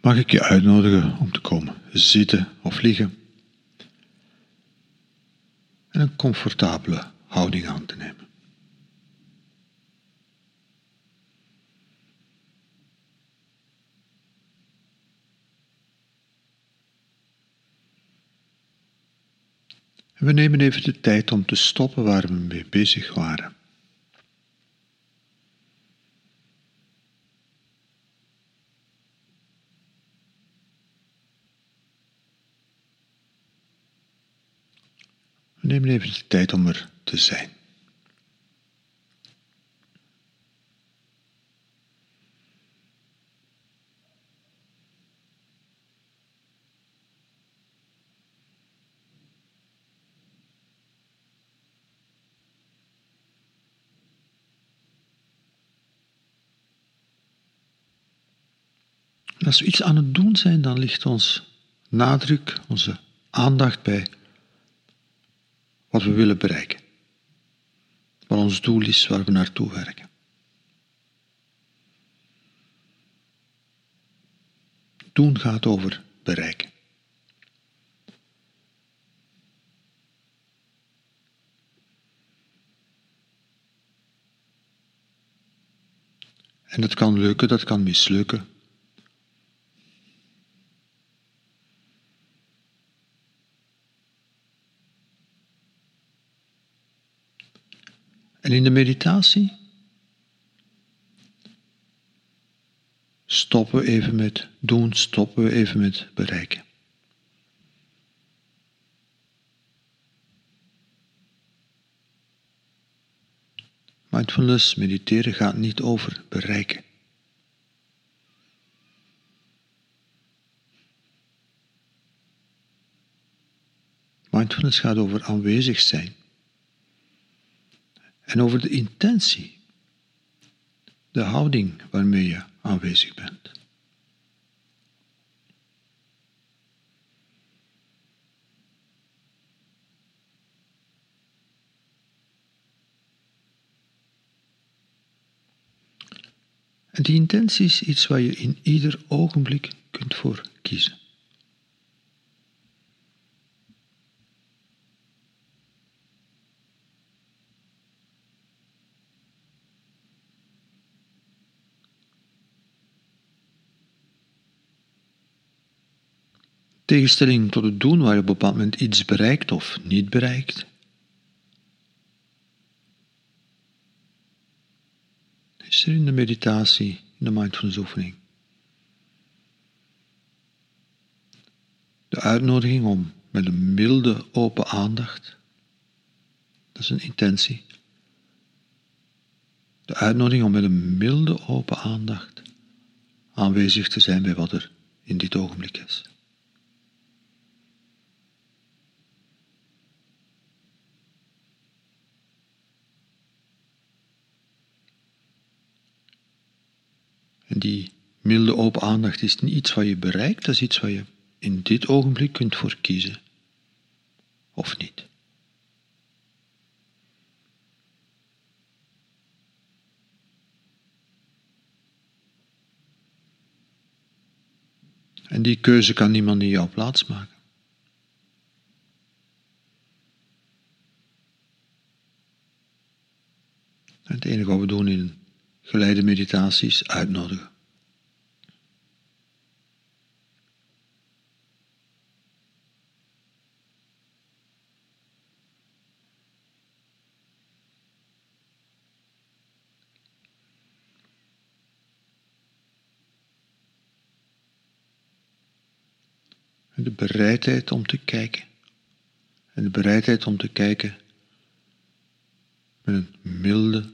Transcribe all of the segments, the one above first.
mag ik je uitnodigen om te komen zitten of liggen en een comfortabele houding aan te nemen. En we nemen even de tijd om te stoppen waar we mee bezig waren. Nemen even de tijd om er te zijn. als we iets aan het doen zijn, dan ligt ons nadruk, onze aandacht bij wat we willen bereiken. Wat ons doel is, waar we naartoe werken. Doen gaat over bereiken. En dat kan lukken, dat kan mislukken. En in de meditatie stoppen we even met doen, stoppen we even met bereiken. Mindfulness, mediteren gaat niet over bereiken. Mindfulness gaat over aanwezig zijn en over de intentie, de houding waarmee je aanwezig bent. En die intentie is iets waar je in ieder ogenblik kunt voor kiezen. Tegenstelling tot het doen waar je op een bepaald moment iets bereikt of niet bereikt. Is er in de meditatie, in de mindfulness oefening. De uitnodiging om met een milde open aandacht, dat is een intentie. De uitnodiging om met een milde open aandacht aanwezig te zijn bij wat er in dit ogenblik is. En die milde open aandacht is niet iets wat je bereikt, dat is iets wat je in dit ogenblik kunt voor kiezen. Of niet. En die keuze kan niemand in jouw plaats maken. En het enige wat we doen in geleide meditaties uitnodigen. de bereidheid om te kijken. En de bereidheid om te kijken met een milde,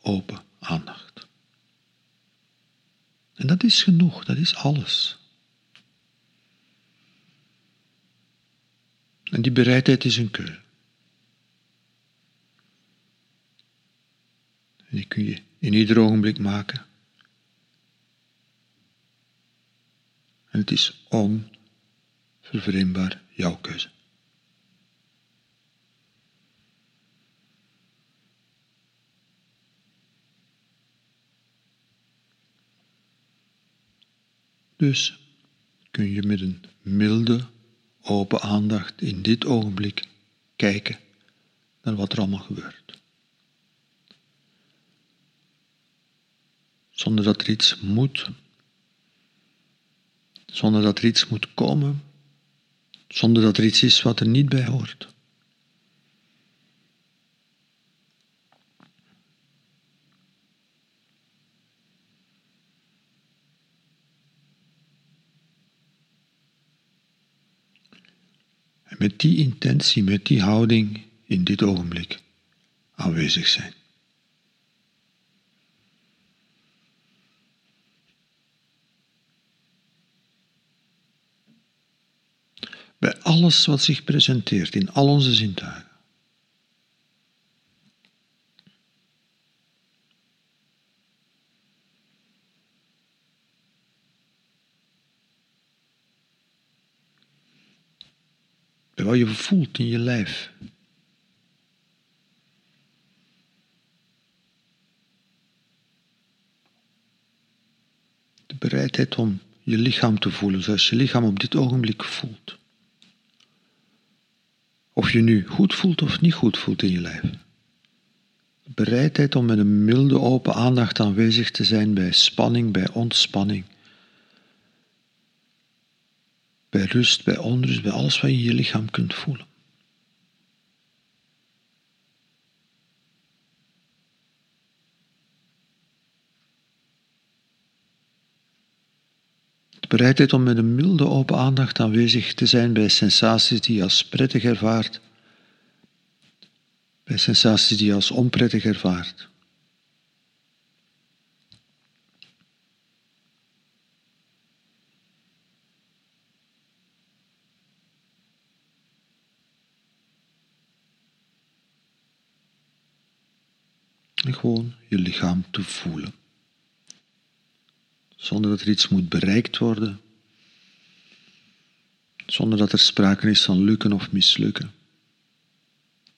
open aandacht. En dat is genoeg, dat is alles. En die bereidheid is een keuze. En die kun je in ieder ogenblik maken. En het is onvervreemdbaar jouw keuze. Dus kun je met een milde, open aandacht in dit ogenblik kijken naar wat er allemaal gebeurt. Zonder dat er iets moet, zonder dat er iets moet komen, zonder dat er iets is wat er niet bij hoort. Met die intentie, met die houding in dit ogenblik aanwezig zijn. Bij alles wat zich presenteert in al onze zintuigen. Wat je voelt in je lijf. De bereidheid om je lichaam te voelen zoals je lichaam op dit ogenblik voelt. Of je nu goed voelt of niet goed voelt in je lijf. De bereidheid om met een milde open aandacht aanwezig te zijn bij spanning, bij ontspanning. Bij rust, bij onrust, bij alles wat je in je lichaam kunt voelen. De bereidheid om met een milde open aandacht aanwezig te zijn bij sensaties die je als prettig ervaart, bij sensaties die je als onprettig ervaart. Gewoon je lichaam te voelen. Zonder dat er iets moet bereikt worden. Zonder dat er sprake is van lukken of mislukken.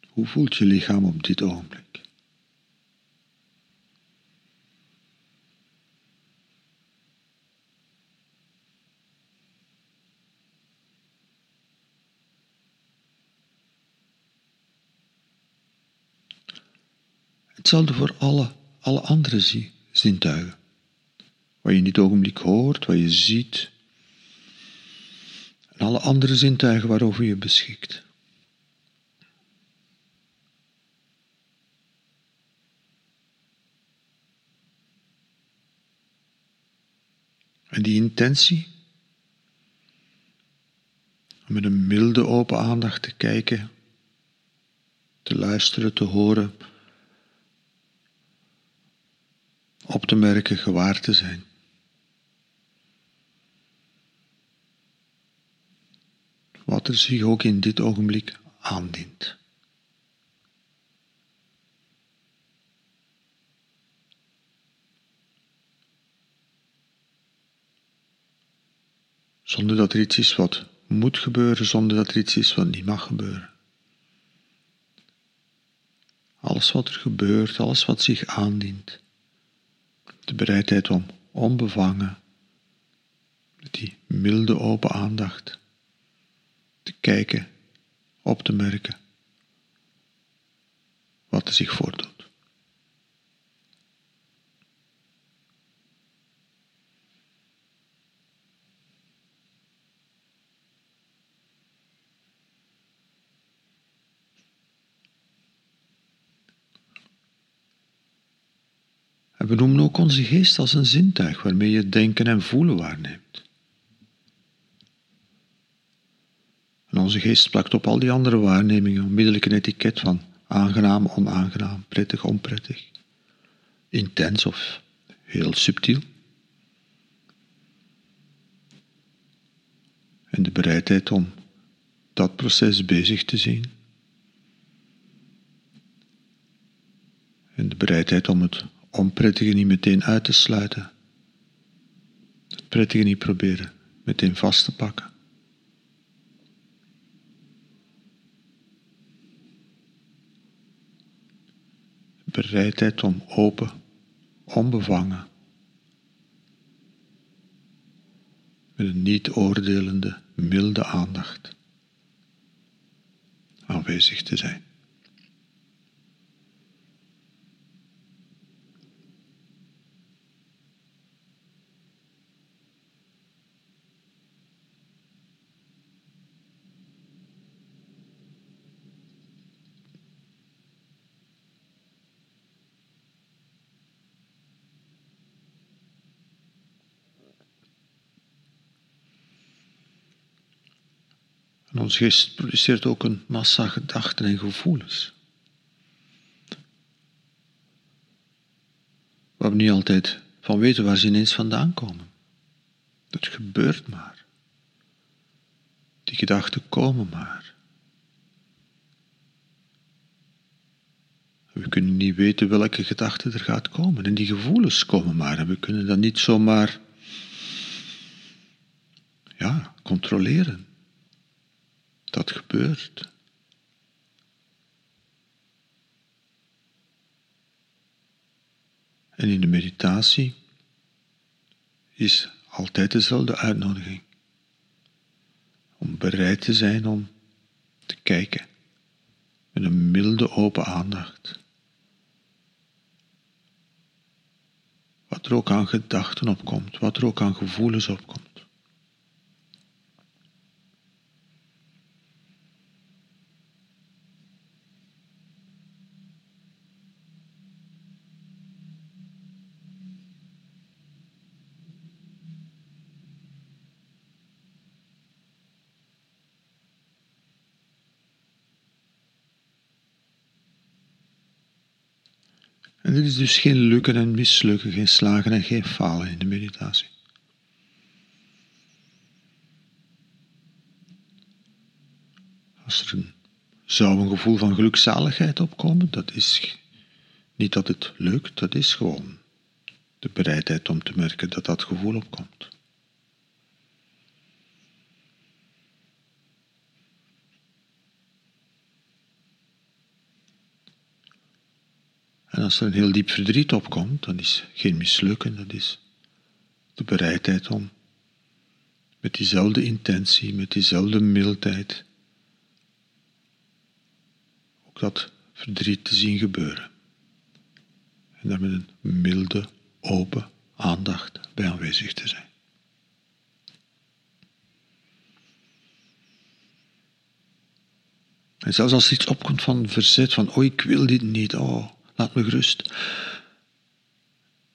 Hoe voelt je lichaam op dit ogenblik? Hetzelfde voor alle, alle andere zintuigen. Wat je in dit ogenblik hoort, wat je ziet. En alle andere zintuigen waarover je beschikt. En die intentie, om met een milde open aandacht te kijken, te luisteren, te horen, op te merken, gewaar te zijn. Wat er zich ook in dit ogenblik aandient. Zonder dat er iets is wat moet gebeuren, zonder dat er iets is wat niet mag gebeuren. Alles wat er gebeurt, alles wat zich aandient. De bereidheid om onbevangen, met die milde open aandacht, te kijken, op te merken wat er zich voordoet. We noemen ook onze geest als een zintuig waarmee je denken en voelen waarneemt. En onze geest plakt op al die andere waarnemingen onmiddellijk een etiket van aangenaam, onaangenaam, prettig, onprettig, intens of heel subtiel. En de bereidheid om dat proces bezig te zien. En de bereidheid om het onprettige niet meteen uit te sluiten. Het prettige niet proberen meteen vast te pakken. Bereidheid om open, onbevangen, met een niet oordelende, milde aandacht aanwezig te zijn. Ons geest produceert ook een massa gedachten en gevoelens. Waar we niet altijd van weten waar ze ineens vandaan komen. Dat gebeurt maar. Die gedachten komen maar. We kunnen niet weten welke gedachte er gaat komen. En die gevoelens komen maar. En we kunnen dat niet zomaar ja, controleren dat gebeurt. En in de meditatie is altijd dezelfde uitnodiging. Om bereid te zijn om te kijken met een milde open aandacht. Wat er ook aan gedachten opkomt, wat er ook aan gevoelens opkomt. En dit is dus geen lukken en mislukken, geen slagen en geen falen in de meditatie. Als er een, zou een gevoel van gelukzaligheid opkomen, dat is niet dat het lukt, dat is gewoon de bereidheid om te merken dat dat gevoel opkomt. Als er een heel diep verdriet opkomt, dan is geen mislukken, dat is de bereidheid om met diezelfde intentie, met diezelfde mildheid, ook dat verdriet te zien gebeuren. En daar met een milde, open aandacht bij aanwezig te zijn. En zelfs als er iets opkomt van verzet, van oh ik wil dit niet, oh laat me gerust.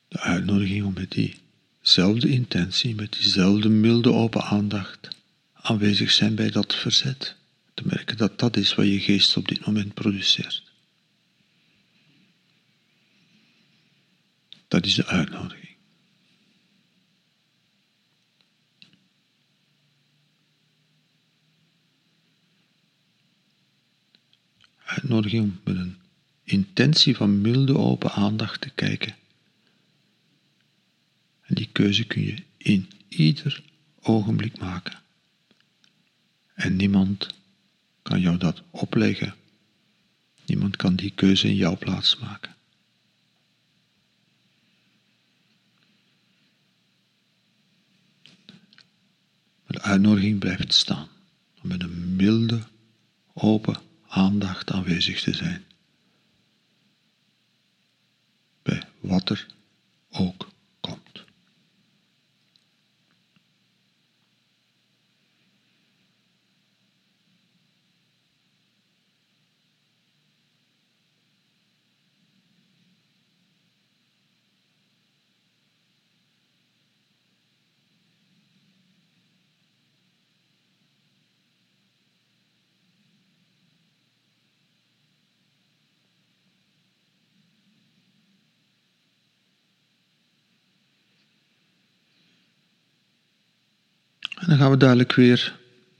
De uitnodiging om met diezelfde intentie, met diezelfde milde open aandacht aanwezig zijn bij dat verzet. Te merken dat dat is wat je geest op dit moment produceert. Dat is de uitnodiging. Uitnodiging om met een intentie van milde open aandacht te kijken. En die keuze kun je in ieder ogenblik maken. En niemand kan jou dat opleggen. Niemand kan die keuze in jouw plaats maken. Maar de uitnodiging blijft staan om met een milde, open aandacht aanwezig te zijn. bij wat er ook dan gaan we dadelijk weer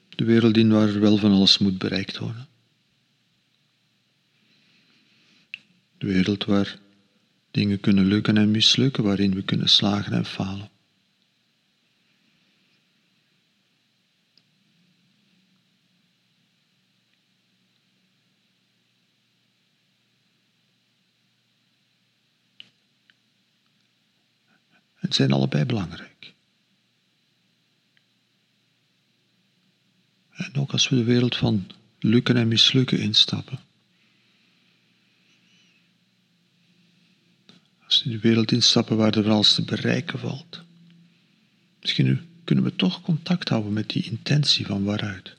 de wereld in waar wel van alles moet bereikt worden. De wereld waar dingen kunnen lukken en mislukken, waarin we kunnen slagen en falen. Het zijn allebei belangrijk. En ook als we de wereld van lukken en mislukken instappen. Als we de wereld instappen waar alles te bereiken valt. Misschien kunnen we toch contact houden met die intentie van waaruit.